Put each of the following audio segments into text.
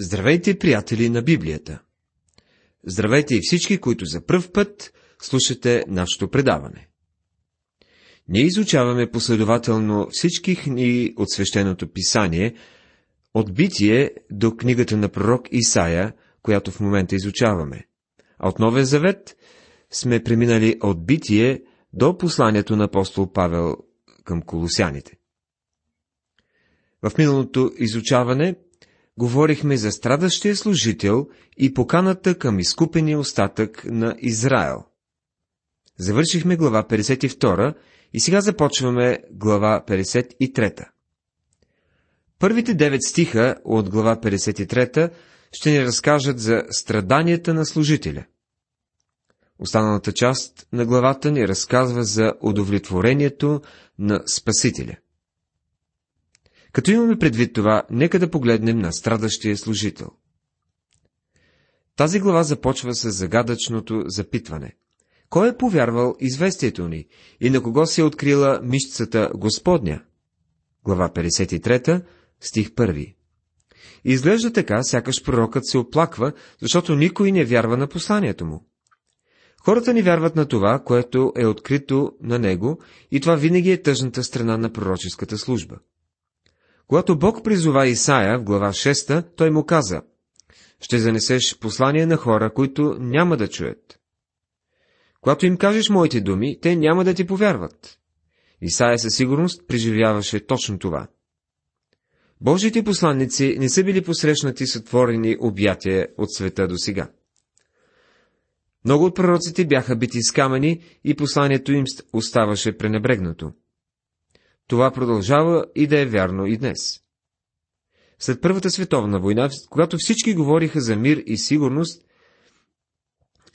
Здравейте, приятели на Библията! Здравейте и всички, които за пръв път слушате нашето предаване. Ние изучаваме последователно всички книги от свещеното писание, от Битие до книгата на пророк Исаия, която в момента изучаваме. А от Новия Завет сме преминали от Битие до посланието на апостол Павел към колосяните. В миналото изучаване говорихме за страдащия служител и поканата към изкупения остатък на Израел. Завършихме глава 52 и сега започваме глава 53. Първите девет стиха от глава 53 ще ни разкажат за страданията на служителя. Останалата част на главата ни разказва за удовлетворението на Спасителя. Като имаме предвид това, нека да погледнем на страдащия служител. Тази глава започва с загадъчното запитване. Кой е повярвал известието ни и на кого се е открила мишцата Господня? Глава 53, стих 1. Изглежда така, сякаш пророкът се оплаква, защото никой не вярва на посланието му. Хората не вярват на това, което е открито на него, и това винаги е тъжната страна на пророческата служба. Когато Бог призова Исаия в глава 6, той му каза, ще занесеш послание на хора, които няма да чуят. Когато им кажеш моите думи, те няма да ти повярват. Исаия със сигурност преживяваше точно това. Божиите посланници не са били посрещнати с отворени обятия от света до сега. Много от пророците бяха бити с камъни и посланието им оставаше пренебрегнато. Това продължава и да е вярно и днес. След Първата световна война, когато всички говориха за мир и сигурност,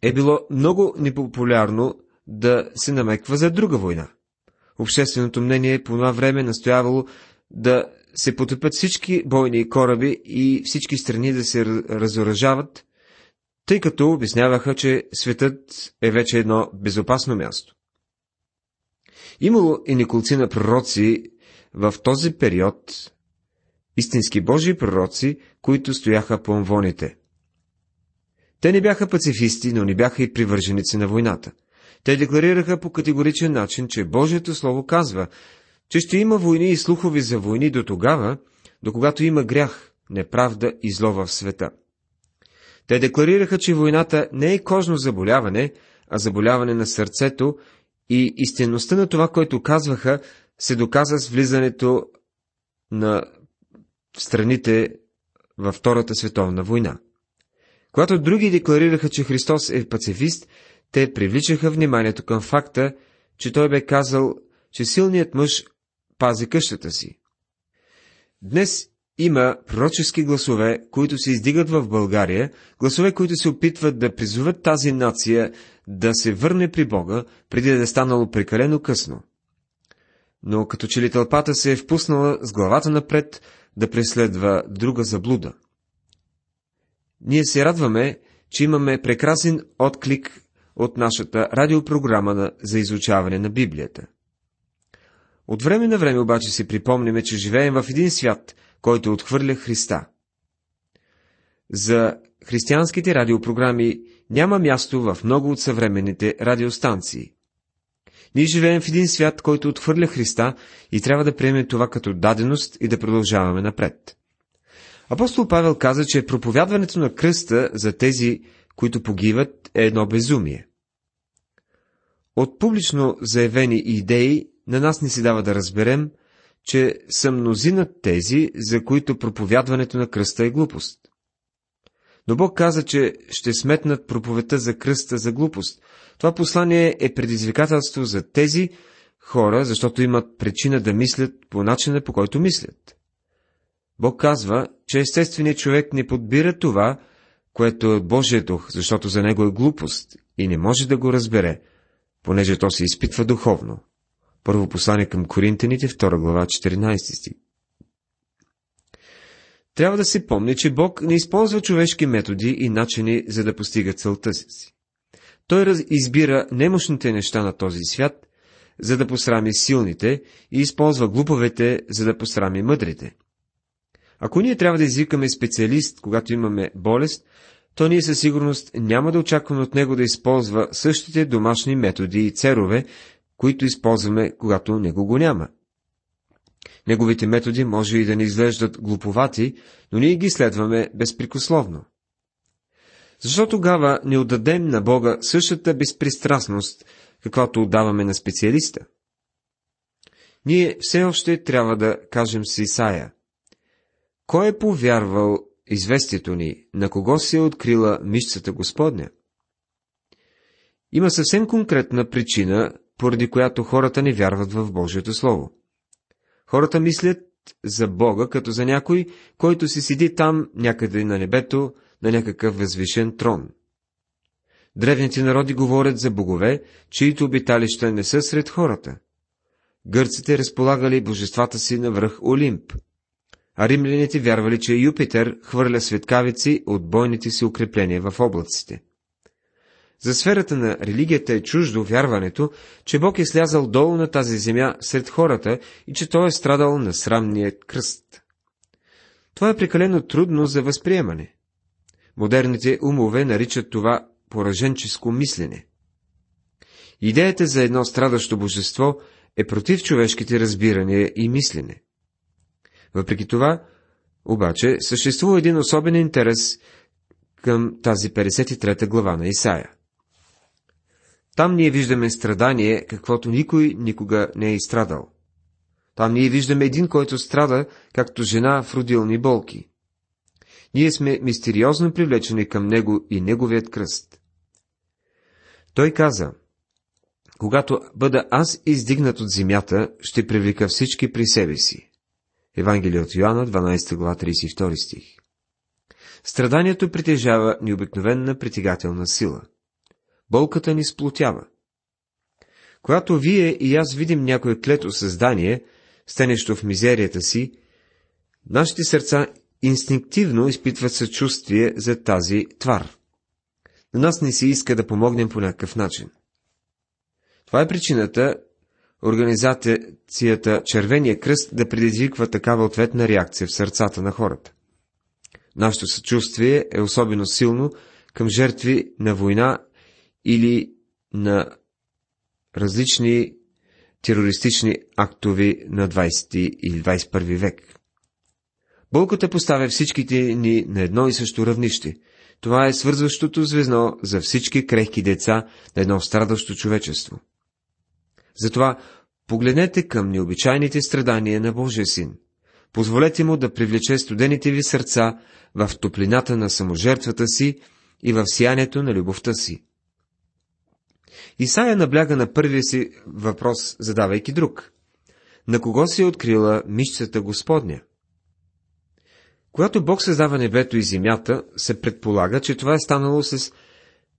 е било много непопулярно да се намеква за друга война. Общественото мнение по това време настоявало да се потопят всички бойни кораби и всички страни да се разоръжават, тъй като обясняваха, че светът е вече едно безопасно място. Имало и неколци на пророци в този период, истински Божии пророци, които стояха по амвоните. Те не бяха пацифисти, но не бяха и привърженици на войната. Те декларираха по категоричен начин, че Божието Слово казва, че ще има войни и слухови за войни до тогава, до когато има грях, неправда и зло в света. Те декларираха, че войната не е кожно заболяване, а заболяване на сърцето и истинността на това, което казваха, се доказа с влизането на страните във Втората световна война. Когато други декларираха, че Христос е пацифист, те привличаха вниманието към факта, че той бе казал, че силният мъж пази къщата си. Днес има пророчески гласове, които се издигат в България, гласове, които се опитват да призоват тази нация да се върне при Бога, преди да е станало прекалено късно. Но като че ли тълпата се е впуснала с главата напред да преследва друга заблуда. Ние се радваме, че имаме прекрасен отклик от нашата радиопрограма за изучаване на Библията. От време на време обаче си припомняме, че живеем в един свят, който отхвърля Христа. За християнските радиопрограми няма място в много от съвременните радиостанции. Ние живеем в един свят, който отхвърля Христа и трябва да приемем това като даденост и да продължаваме напред. Апостол Павел каза, че проповядването на кръста за тези, които погиват, е едно безумие. От публично заявени идеи на нас не се дава да разберем, че са мнозина тези, за които проповядването на кръста е глупост. Но Бог каза, че ще сметнат проповета за кръста за глупост. Това послание е предизвикателство за тези хора, защото имат причина да мислят по начина, по който мислят. Бог казва, че естественият човек не подбира това, което е от Божия дух, защото за него е глупост и не може да го разбере, понеже то се изпитва духовно. Първо послание към Коринтените, 2 глава, 14 стих. Трябва да се помни, че Бог не използва човешки методи и начини, за да постига целта си. Той избира немощните неща на този свят, за да посрами силните и използва глуповете, за да посрами мъдрите. Ако ние трябва да извикаме специалист, когато имаме болест, то ние със сигурност няма да очакваме от него да използва същите домашни методи и церове, които използваме, когато него го няма. Неговите методи може и да ни изглеждат глуповати, но ние ги следваме безприкословно. Защо тогава не отдадем на Бога същата безпристрастност, каквато отдаваме на специалиста? Ние все още трябва да кажем с Исаия. Кой е повярвал известието ни, на кого се е открила мишцата Господня? Има съвсем конкретна причина, поради която хората не вярват в Божието Слово. Хората мислят за Бога като за някой, който си седи там някъде на небето, на някакъв възвишен трон. Древните народи говорят за богове, чието обиталища не са сред хората. Гърците разполагали божествата си на връх Олимп, а римляните вярвали, че Юпитер хвърля светкавици от бойните си укрепления в облаците. За сферата на религията е чуждо вярването, че Бог е слязал долу на тази земя сред хората и че Той е страдал на срамния кръст. Това е прекалено трудно за възприемане. Модерните умове наричат това пораженческо мислене. Идеята за едно страдащо божество е против човешките разбирания и мислене. Въпреки това, обаче, съществува един особен интерес към тази 53 глава на Исаия. Там ние виждаме страдание, каквото никой никога не е изстрадал. Там ние виждаме един, който страда, както жена в родилни болки. Ние сме мистериозно привлечени към него и неговият кръст. Той каза, когато бъда аз издигнат от земята, ще привлека всички при себе си. Евангелие от Йоанна, 12 глава, 32 стих. Страданието притежава необикновенна притегателна сила. Болката ни сплотява. Когато вие и аз видим някое клето създание, стенещо в мизерията си, нашите сърца инстинктивно изпитват съчувствие за тази твар. На нас не се иска да помогнем по някакъв начин. Това е причината организацията Червения кръст да предизвиква такава ответна реакция в сърцата на хората. Нашето съчувствие е особено силно към жертви на война или на различни терористични актови на 20 или 21 век. Болката поставя всичките ни на едно и също равнище. Това е свързващото звездно за всички крехки деца на едно страдащо човечество. Затова погледнете към необичайните страдания на Божия син. Позволете му да привлече студените ви сърца в топлината на саможертвата си и в сиянието на любовта си. Исая набляга на първия си въпрос, задавайки друг. На кого си е открила мишцата Господня? Когато Бог създава небето и земята, се предполага, че това е станало с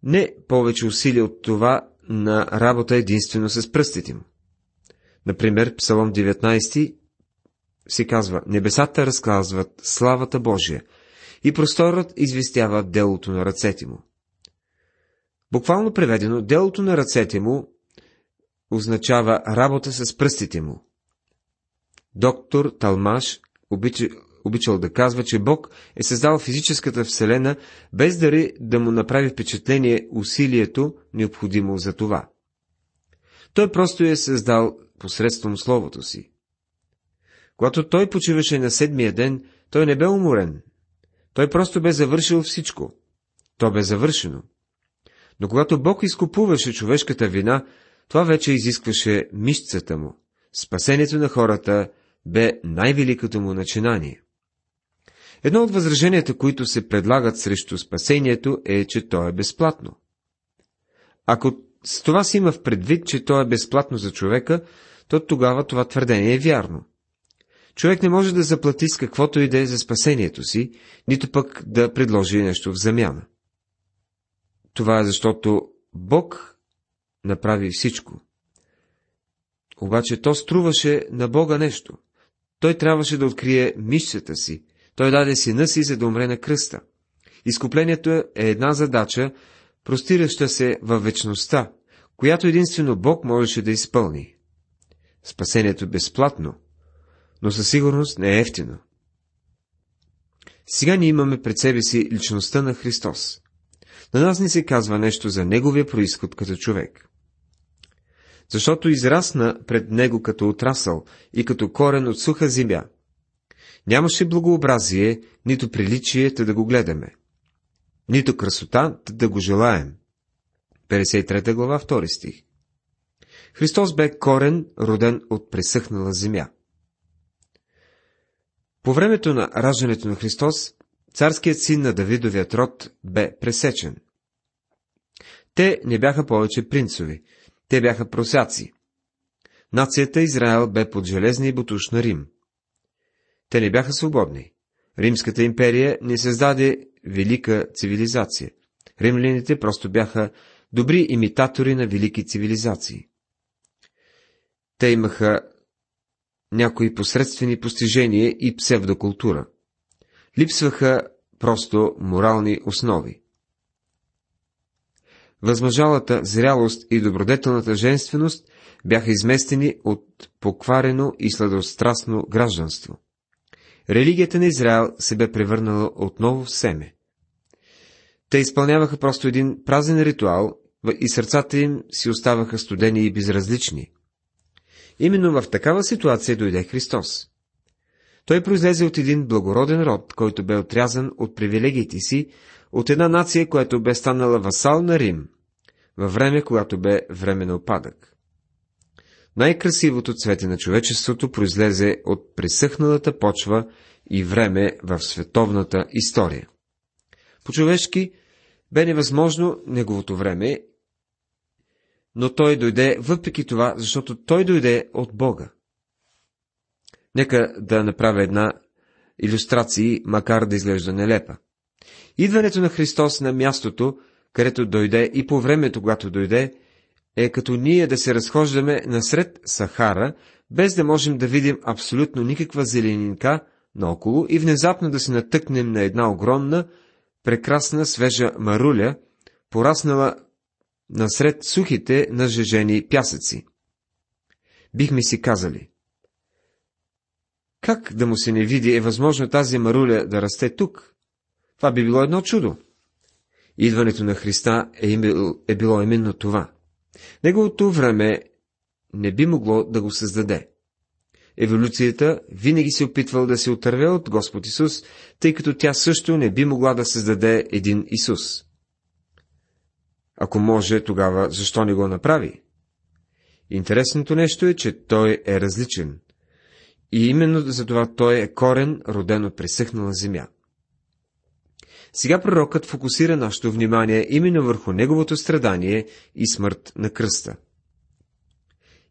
не повече усилия от това на работа единствено с пръстите му. Например, Псалом 19 си казва, небесата разказват славата Божия и просторът известява делото на ръцете му. Буквално преведено, делото на ръцете му означава работа с пръстите му. Доктор Талмаш обича, обичал да казва, че Бог е създал физическата вселена, без дари да му направи впечатление усилието, необходимо за това. Той просто е създал посредством Словото си. Когато той почиваше на седмия ден, той не бе уморен. Той просто бе завършил всичко. То бе завършено. Но когато Бог изкупуваше човешката вина, това вече изискваше мишцата му. Спасението на хората бе най-великото му начинание. Едно от възраженията, които се предлагат срещу спасението, е, че то е безплатно. Ако с това си има в предвид, че то е безплатно за човека, то тогава това твърдение е вярно. Човек не може да заплати с каквото и да е за спасението си, нито пък да предложи нещо в замяна. Това е защото Бог направи всичко. Обаче то струваше на Бога нещо. Той трябваше да открие мишцата си. Той даде сина си, за да умре на кръста. Изкуплението е една задача, простираща се във вечността, която единствено Бог можеше да изпълни. Спасението е безплатно, но със сигурност не е ефтино. Сега ние имаме пред себе си личността на Христос. На нас ни се казва нещо за неговия происход като човек. Защото израсна пред него като отрасъл и като корен от суха земя. Нямаше благообразие, нито приличие, да го гледаме. Нито красота, да го желаем. 53 глава, 2 стих. Христос бе корен, роден от пресъхнала земя. По времето на раждането на Христос, царският син на Давидовият род бе пресечен. Те не бяха повече принцови, те бяха просяци. Нацията Израел бе под железния бутуш на Рим. Те не бяха свободни. Римската империя не създаде велика цивилизация. Римляните просто бяха добри имитатори на велики цивилизации. Те имаха някои посредствени постижения и псевдокултура. Липсваха просто морални основи. Възмъжалата зрялост и добродетелната женственост бяха изместени от покварено и сладострастно гражданство. Религията на Израел се бе превърнала отново в семе. Те изпълняваха просто един празен ритуал и сърцата им си оставаха студени и безразлични. Именно в такава ситуация дойде Христос. Той произлезе от един благороден род, който бе отрязан от привилегиите си, от една нация, която бе станала васал на Рим, във време, когато бе време на опадък. Най-красивото цвете на човечеството произлезе от пресъхналата почва и време в световната история. По-човешки бе невъзможно неговото време но той дойде въпреки това, защото той дойде от Бога. Нека да направя една иллюстрация, макар да изглежда нелепа. Идването на Христос на мястото, където дойде и по времето, когато дойде, е като ние да се разхождаме насред Сахара, без да можем да видим абсолютно никаква зеленинка наоколо и внезапно да се натъкнем на една огромна, прекрасна, свежа маруля, пораснала насред сухите нажежени пясъци. Бихме си казали, как да му се не види е възможно тази маруля да расте тук? Това би било едно чудо. Идването на Христа е, имел, е било именно това. Неговото време не би могло да го създаде. Еволюцията винаги се опитвал да се отърве от Господ Исус, тъй като тя също не би могла да създаде един Исус. Ако може, тогава защо не го направи? Интересното нещо е, че той е различен. И именно за това той е корен, роден от пресъхнала земя. Сега пророкът фокусира нашето внимание именно върху неговото страдание и смърт на кръста.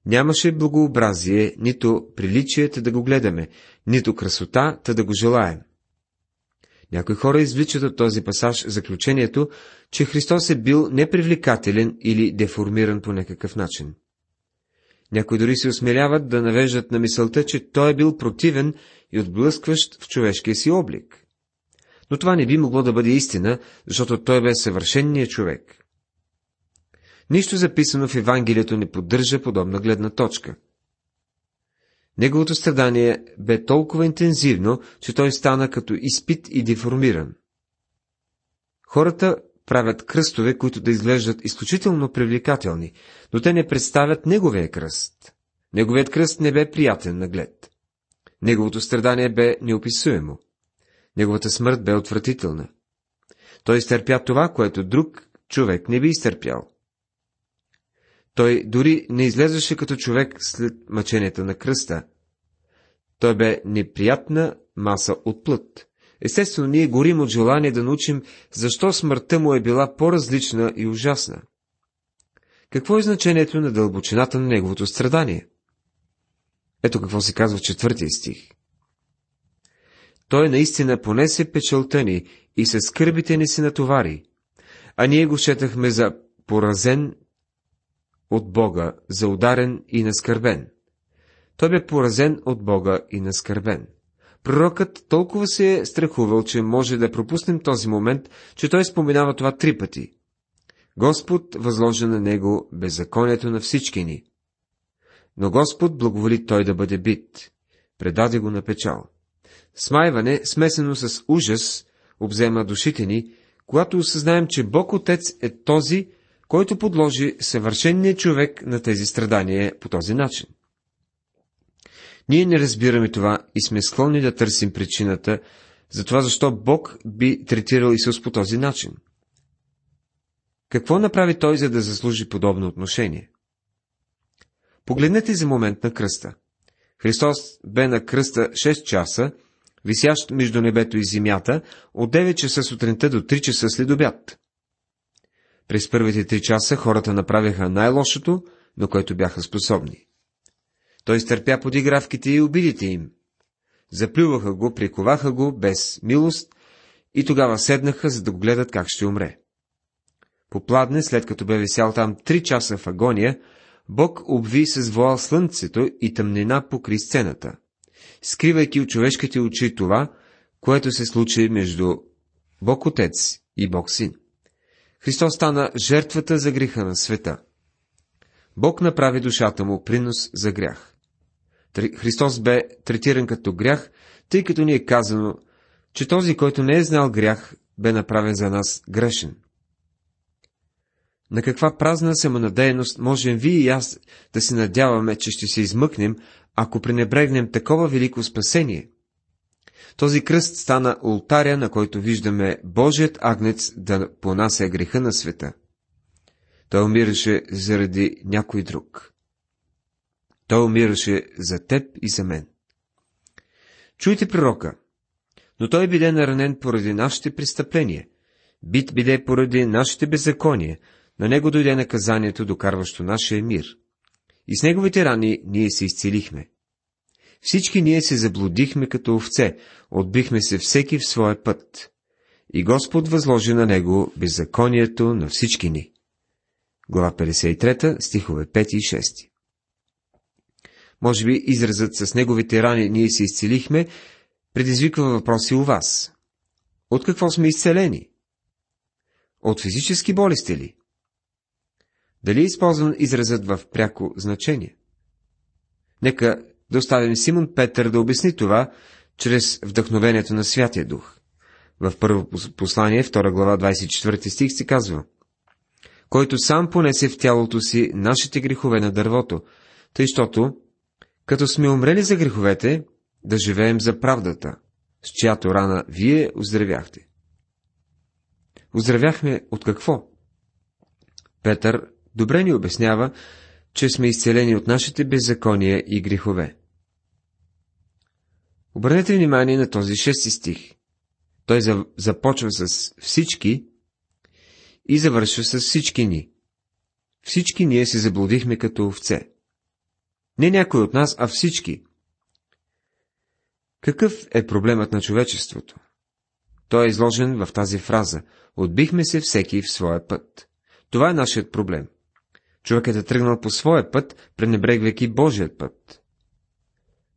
Нямаше благообразие, нито приличието да го гледаме, нито красотата да го желаем. Някои хора извличат от този пасаж заключението, че Христос е бил непривлекателен или деформиран по някакъв начин. Някои дори се осмеляват да навеждат на мисълта, че той е бил противен и отблъскващ в човешкия си облик. Но това не би могло да бъде истина, защото той бе съвършенният човек. Нищо записано в Евангелието не поддържа подобна гледна точка – Неговото страдание бе толкова интензивно, че той стана като изпит и деформиран. Хората правят кръстове, които да изглеждат изключително привлекателни, но те не представят неговия кръст. Неговият кръст не бе приятен на глед. Неговото страдание бе неописуемо. Неговата смърт бе отвратителна. Той изтърпя това, което друг човек не би изтърпял. Той дори не излезваше като човек след мъченията на кръста. Той бе неприятна маса от плът. Естествено, ние горим от желание да научим, защо смъртта му е била по-различна и ужасна. Какво е значението на дълбочината на неговото страдание? Ето какво се казва в четвъртия стих. Той наистина понесе печалта ни и със скърбите ни се натовари, а ние го четахме за поразен от Бога, за ударен и наскърбен. Той бе поразен от Бога и наскърбен. Пророкът толкова се е страхувал, че може да пропуснем този момент, че той споменава това три пъти. Господ възложи на него беззаконието на всички ни. Но Господ благоволи той да бъде бит. Предаде го на печал. Смайване, смесено с ужас, обзема душите ни, когато осъзнаем, че Бог Отец е този, който подложи съвършенния човек на тези страдания по този начин. Ние не разбираме това и сме склонни да търсим причината за това, защо Бог би третирал Исус по този начин. Какво направи Той, за да заслужи подобно отношение? Погледнете за момент на кръста. Христос бе на кръста 6 часа, висящ между небето и земята, от 9 часа сутринта до 3 часа след обяд. През първите три часа хората направиха най-лошото, на което бяха способни. Той изтърпя подигравките и обидите им. Заплюваха го, приковаха го без милост и тогава седнаха, за да го гледат как ще умре. Попладне, след като бе висял там три часа в агония, Бог обви с воал слънцето и тъмнина покри сцената, скривайки от човешките очи това, което се случи между Бог Отец и Бог Син. Христос стана жертвата за греха на света. Бог направи душата му принос за грях. Христос бе третиран като грях, тъй като ни е казано, че този, който не е знал грях, бе направен за нас грешен. На каква празна самонадеяност можем вие и аз да се надяваме, че ще се измъкнем, ако пренебрегнем такова велико спасение? Този кръст стана ултаря, на който виждаме Божият агнец да понася греха на света. Той умираше заради някой друг. Той умираше за теб и за мен. Чуйте пророка. Но той биде наранен поради нашите престъпления, бит биде поради нашите беззакония, на него дойде наказанието, докарващо нашия мир. И с неговите рани ние се изцелихме. Всички ние се заблудихме като овце, отбихме се всеки в своя път. И Господ възложи на него беззаконието на всички ни. Глава 53, стихове 5 и 6. Може би изразът с неговите рани ние се изцелихме, предизвиква въпроси у вас. От какво сме изцелени? От физически болести ли? Дали е използван изразът в пряко значение? Нека да оставим Симон Петър да обясни това, чрез вдъхновението на Святия Дух. В първо послание, 2 глава, 24 стих се казва който сам понесе в тялото си нашите грехове на дървото, тъй, щото, като сме умрели за греховете, да живеем за правдата, с чиято рана вие оздравяхте. Оздравяхме от какво? Петър добре ни обяснява, че сме изцелени от нашите беззакония и грехове. Обърнете внимание на този шести стих. Той започва с всички и завършва с всички ни. Всички ние се заблудихме като овце. Не някой от нас, а всички. Какъв е проблемът на човечеството? Той е изложен в тази фраза. Отбихме се всеки в своя път. Това е нашият проблем. Човекът е тръгнал по своя път, пренебрегвайки Божият път.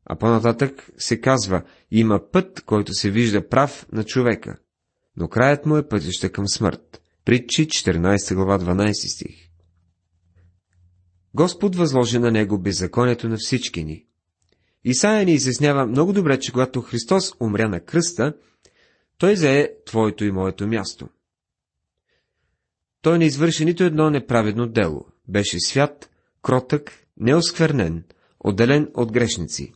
А по-нататък се казва, има път, който се вижда прав на човека, но краят му е пътища към смърт. Притчи 14 глава 12 стих. Господ възложи на него беззаконието на всички ни. Исаия ни изяснява много добре, че когато Христос умря на кръста, той зае твоето и моето място. Той не извърши нито едно неправедно дело. Беше свят, кротък, неосквернен, отделен от грешници.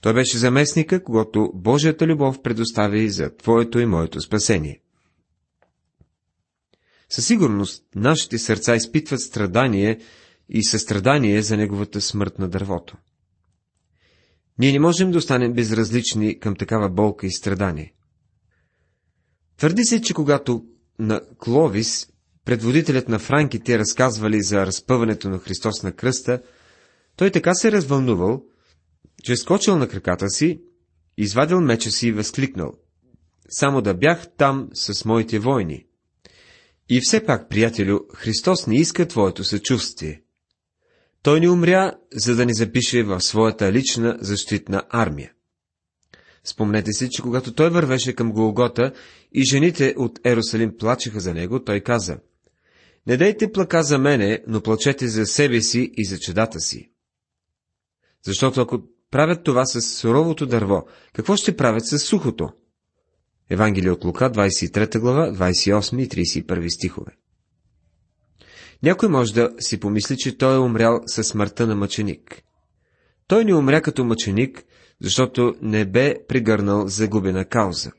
Той беше заместника, когато Божията любов предостави за твоето и моето спасение. Със сигурност нашите сърца изпитват страдание и състрадание за неговата смърт на дървото. Ние не можем да останем безразлични към такава болка и страдание. Твърди се, че когато на Кловис, предводителят на франките, разказвали за разпъването на Христос на кръста, той така се развълнувал, че скочил на краката си, извадил меча си и възкликнал. Само да бях там с моите войни. И все пак, приятелю, Христос не иска твоето съчувствие. Той не умря, за да ни запише в своята лична защитна армия. Спомнете си, че когато той вървеше към Голгота и жените от Ерусалим плачеха за него, той каза, Не дайте плака за мене, но плачете за себе си и за чедата си. Защото ако правят това с суровото дърво, какво ще правят с сухото? Евангелие от Лука, 23 глава, 28 и 31 стихове. Някой може да си помисли, че той е умрял със смъртта на мъченик. Той не умря като мъченик, защото не бе пригърнал загубена кауза.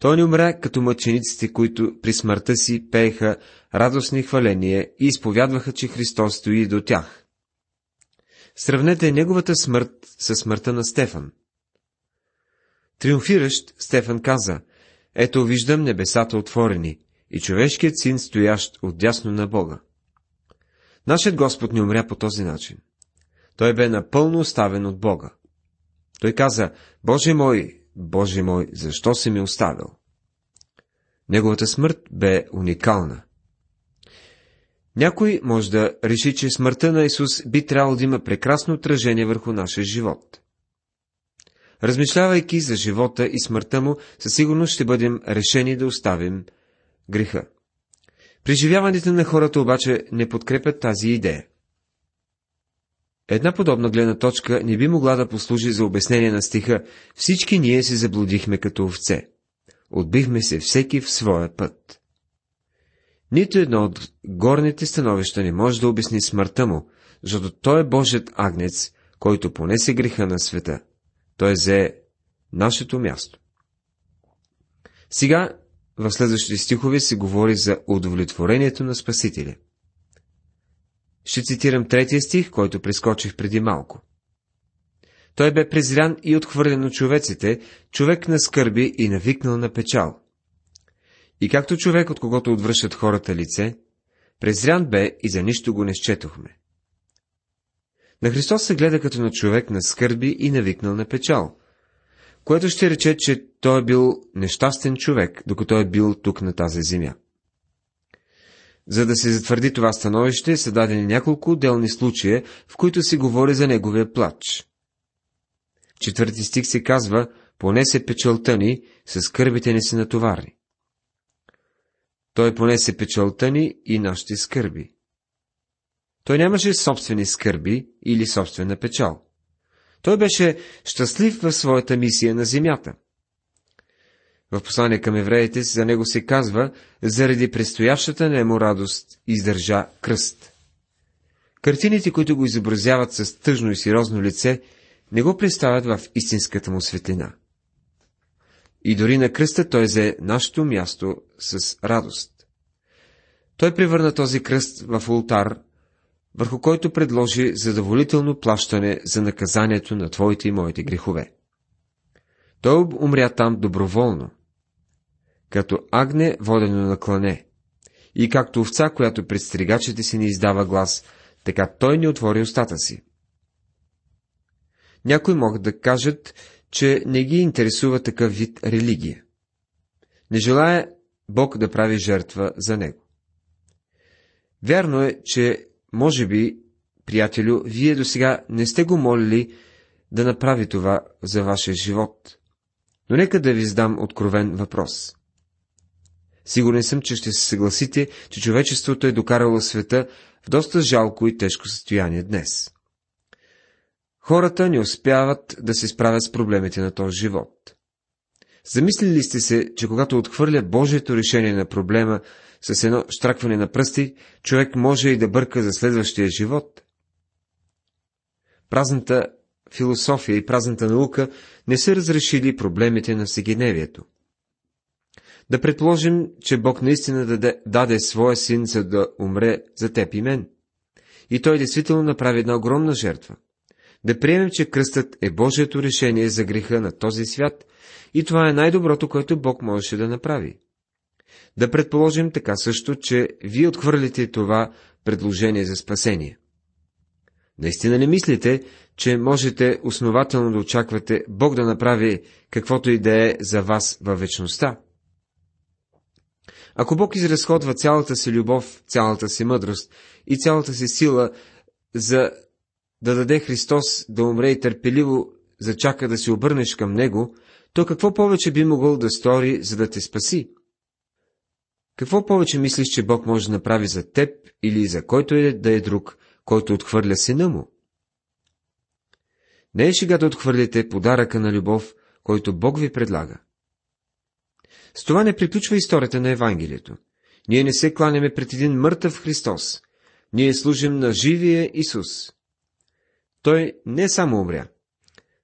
Той не умря като мъчениците, които при смъртта си пееха радостни хваления и изповядваха, че Христос стои до тях. Сравнете неговата смърт с смъртта на Стефан. Триумфиращ, Стефан каза, ето виждам небесата отворени и човешкият син стоящ отдясно на Бога. Нашият Господ не умря по този начин. Той бе напълно оставен от Бога. Той каза, Боже мой, Боже мой, защо си ми оставил? Неговата смърт бе уникална. Някой може да реши, че смъртта на Исус би трябвало да има прекрасно отражение върху нашия живот. Размишлявайки за живота и смъртта му, със сигурност ще бъдем решени да оставим греха. Преживяването на хората обаче не подкрепят тази идея. Една подобна гледна точка не би могла да послужи за обяснение на стиха «Всички ние се заблудихме като овце. Отбихме се всеки в своя път». Нито едно от горните становища не може да обясни смъртта му, защото той е Божият агнец, който понесе греха на света. Той взе нашето място. Сега, в следващите стихове се говори за удовлетворението на Спасителя. Ще цитирам третия стих, който прескочих преди малко. Той бе презрян и отхвърлен от човеците, човек на скърби и навикнал на печал. И както човек, от когото отвръщат хората лице, презрян бе и за нищо го не счетохме. На Христос се гледа като на човек на скърби и навикнал на печал, което ще рече, че той е бил нещастен човек, докато е бил тук на тази земя. За да се затвърди това становище, са дадени няколко отделни случая, в които се говори за неговия плач. Четвърти стих се казва, понесе печалта ни, с кърбите ни се натовари. Той понесе печалта ни и нашите скърби. Той нямаше собствени скърби или собствена печал. Той беше щастлив в своята мисия на земята. В послание към евреите за него се казва, заради предстоящата нему радост издържа кръст. Картините, които го изобразяват с тъжно и сериозно лице, не го представят в истинската му светлина. И дори на кръста той взе нашето място с радост. Той превърна този кръст в ултар, върху който предложи задоволително плащане за наказанието на твоите и моите грехове. Той умря там доброволно, като агне водено на клане, и както овца, която пред стригачите си не издава глас, така той не отвори устата си. Някои могат да кажат, че не ги интересува такъв вид религия. Не желая Бог да прави жертва за него. Вярно е, че, може би, приятелю, вие до сега не сте го молили да направи това за вашия живот. Но нека да ви задам откровен въпрос. Сигурен съм, че ще се съгласите, че човечеството е докарало света в доста жалко и тежко състояние днес. Хората не успяват да се справят с проблемите на този живот. Замислили сте се, че когато отхвърля Божието решение на проблема с едно штракване на пръсти, човек може и да бърка за следващия живот? Празната философия и празната наука не са разрешили проблемите на всекидневието. Да предположим, че Бог наистина даде, даде своя син, за да умре за теб и мен. И той действително направи една огромна жертва. Да приемем, че кръстът е Божието решение за греха на този свят и това е най-доброто, което Бог можеше да направи. Да предположим така също, че вие отхвърлите това предложение за спасение. Наистина не мислите, че можете основателно да очаквате Бог да направи каквото и да е за вас във вечността? Ако Бог изразходва цялата си любов, цялата си мъдрост и цялата си сила за да даде Христос да умре и търпеливо зачака да се обърнеш към Него, то какво повече би могъл да стори, за да те спаси? Какво повече мислиш, че Бог може да направи за теб или за който е да е друг, който отхвърля сина му? Не е шега да отхвърлите подаръка на любов, който Бог ви предлага. С това не приключва историята на Евангелието. Ние не се кланяме пред един мъртъв Христос. Ние служим на живия Исус. Той не само умря.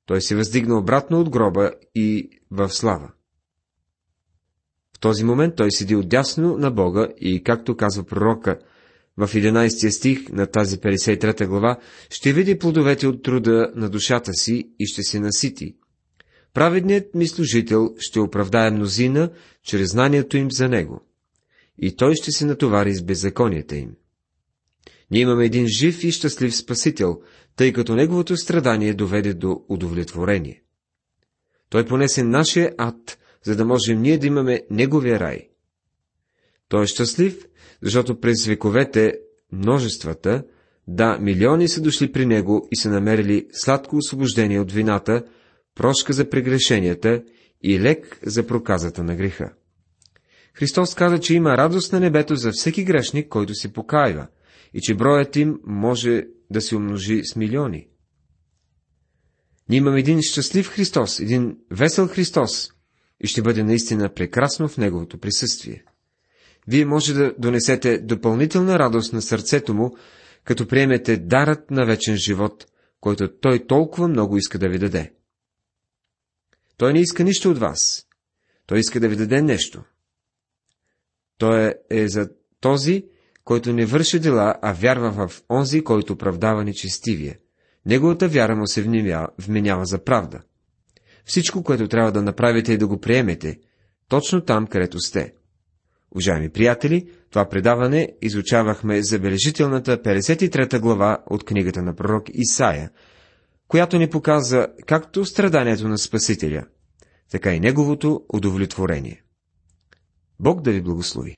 Той се въздигна обратно от гроба и в слава. Този момент той седи отдясно на Бога и, както казва пророка в 11 стих на тази 53 глава, ще види плодовете от труда на душата си и ще се насити. Праведният ми служител ще оправдае мнозина чрез знанието им за него. И той ще се натовари с беззаконията им. Ние имаме един жив и щастлив Спасител, тъй като неговото страдание доведе до удовлетворение. Той понесе нашия ад, за да можем ние да имаме неговия рай. Той е щастлив, защото през вековете множествата, да, милиони са дошли при него и са намерили сладко освобождение от вината, прошка за прегрешенията и лек за проказата на греха. Христос каза, че има радост на небето за всеки грешник, който се покаива, и че броят им може да се умножи с милиони. Ние имаме един щастлив Христос, един весел Христос, и ще бъде наистина прекрасно в Неговото присъствие. Вие може да донесете допълнителна радост на сърцето му, като приемете дарът на вечен живот, който той толкова много иска да ви даде. Той не иска нищо от вас. Той иска да ви даде нещо. Той е, за този, който не върши дела, а вярва в онзи, който оправдава нечестивие. Неговата вяра му се вменява за правда. Всичко, което трябва да направите е да го приемете, точно там, където сте. Уважаеми приятели, това предаване изучавахме забележителната 53 глава от книгата на пророк Исаия, която ни показа както страданието на Спасителя, така и неговото удовлетворение. Бог да ви благослови!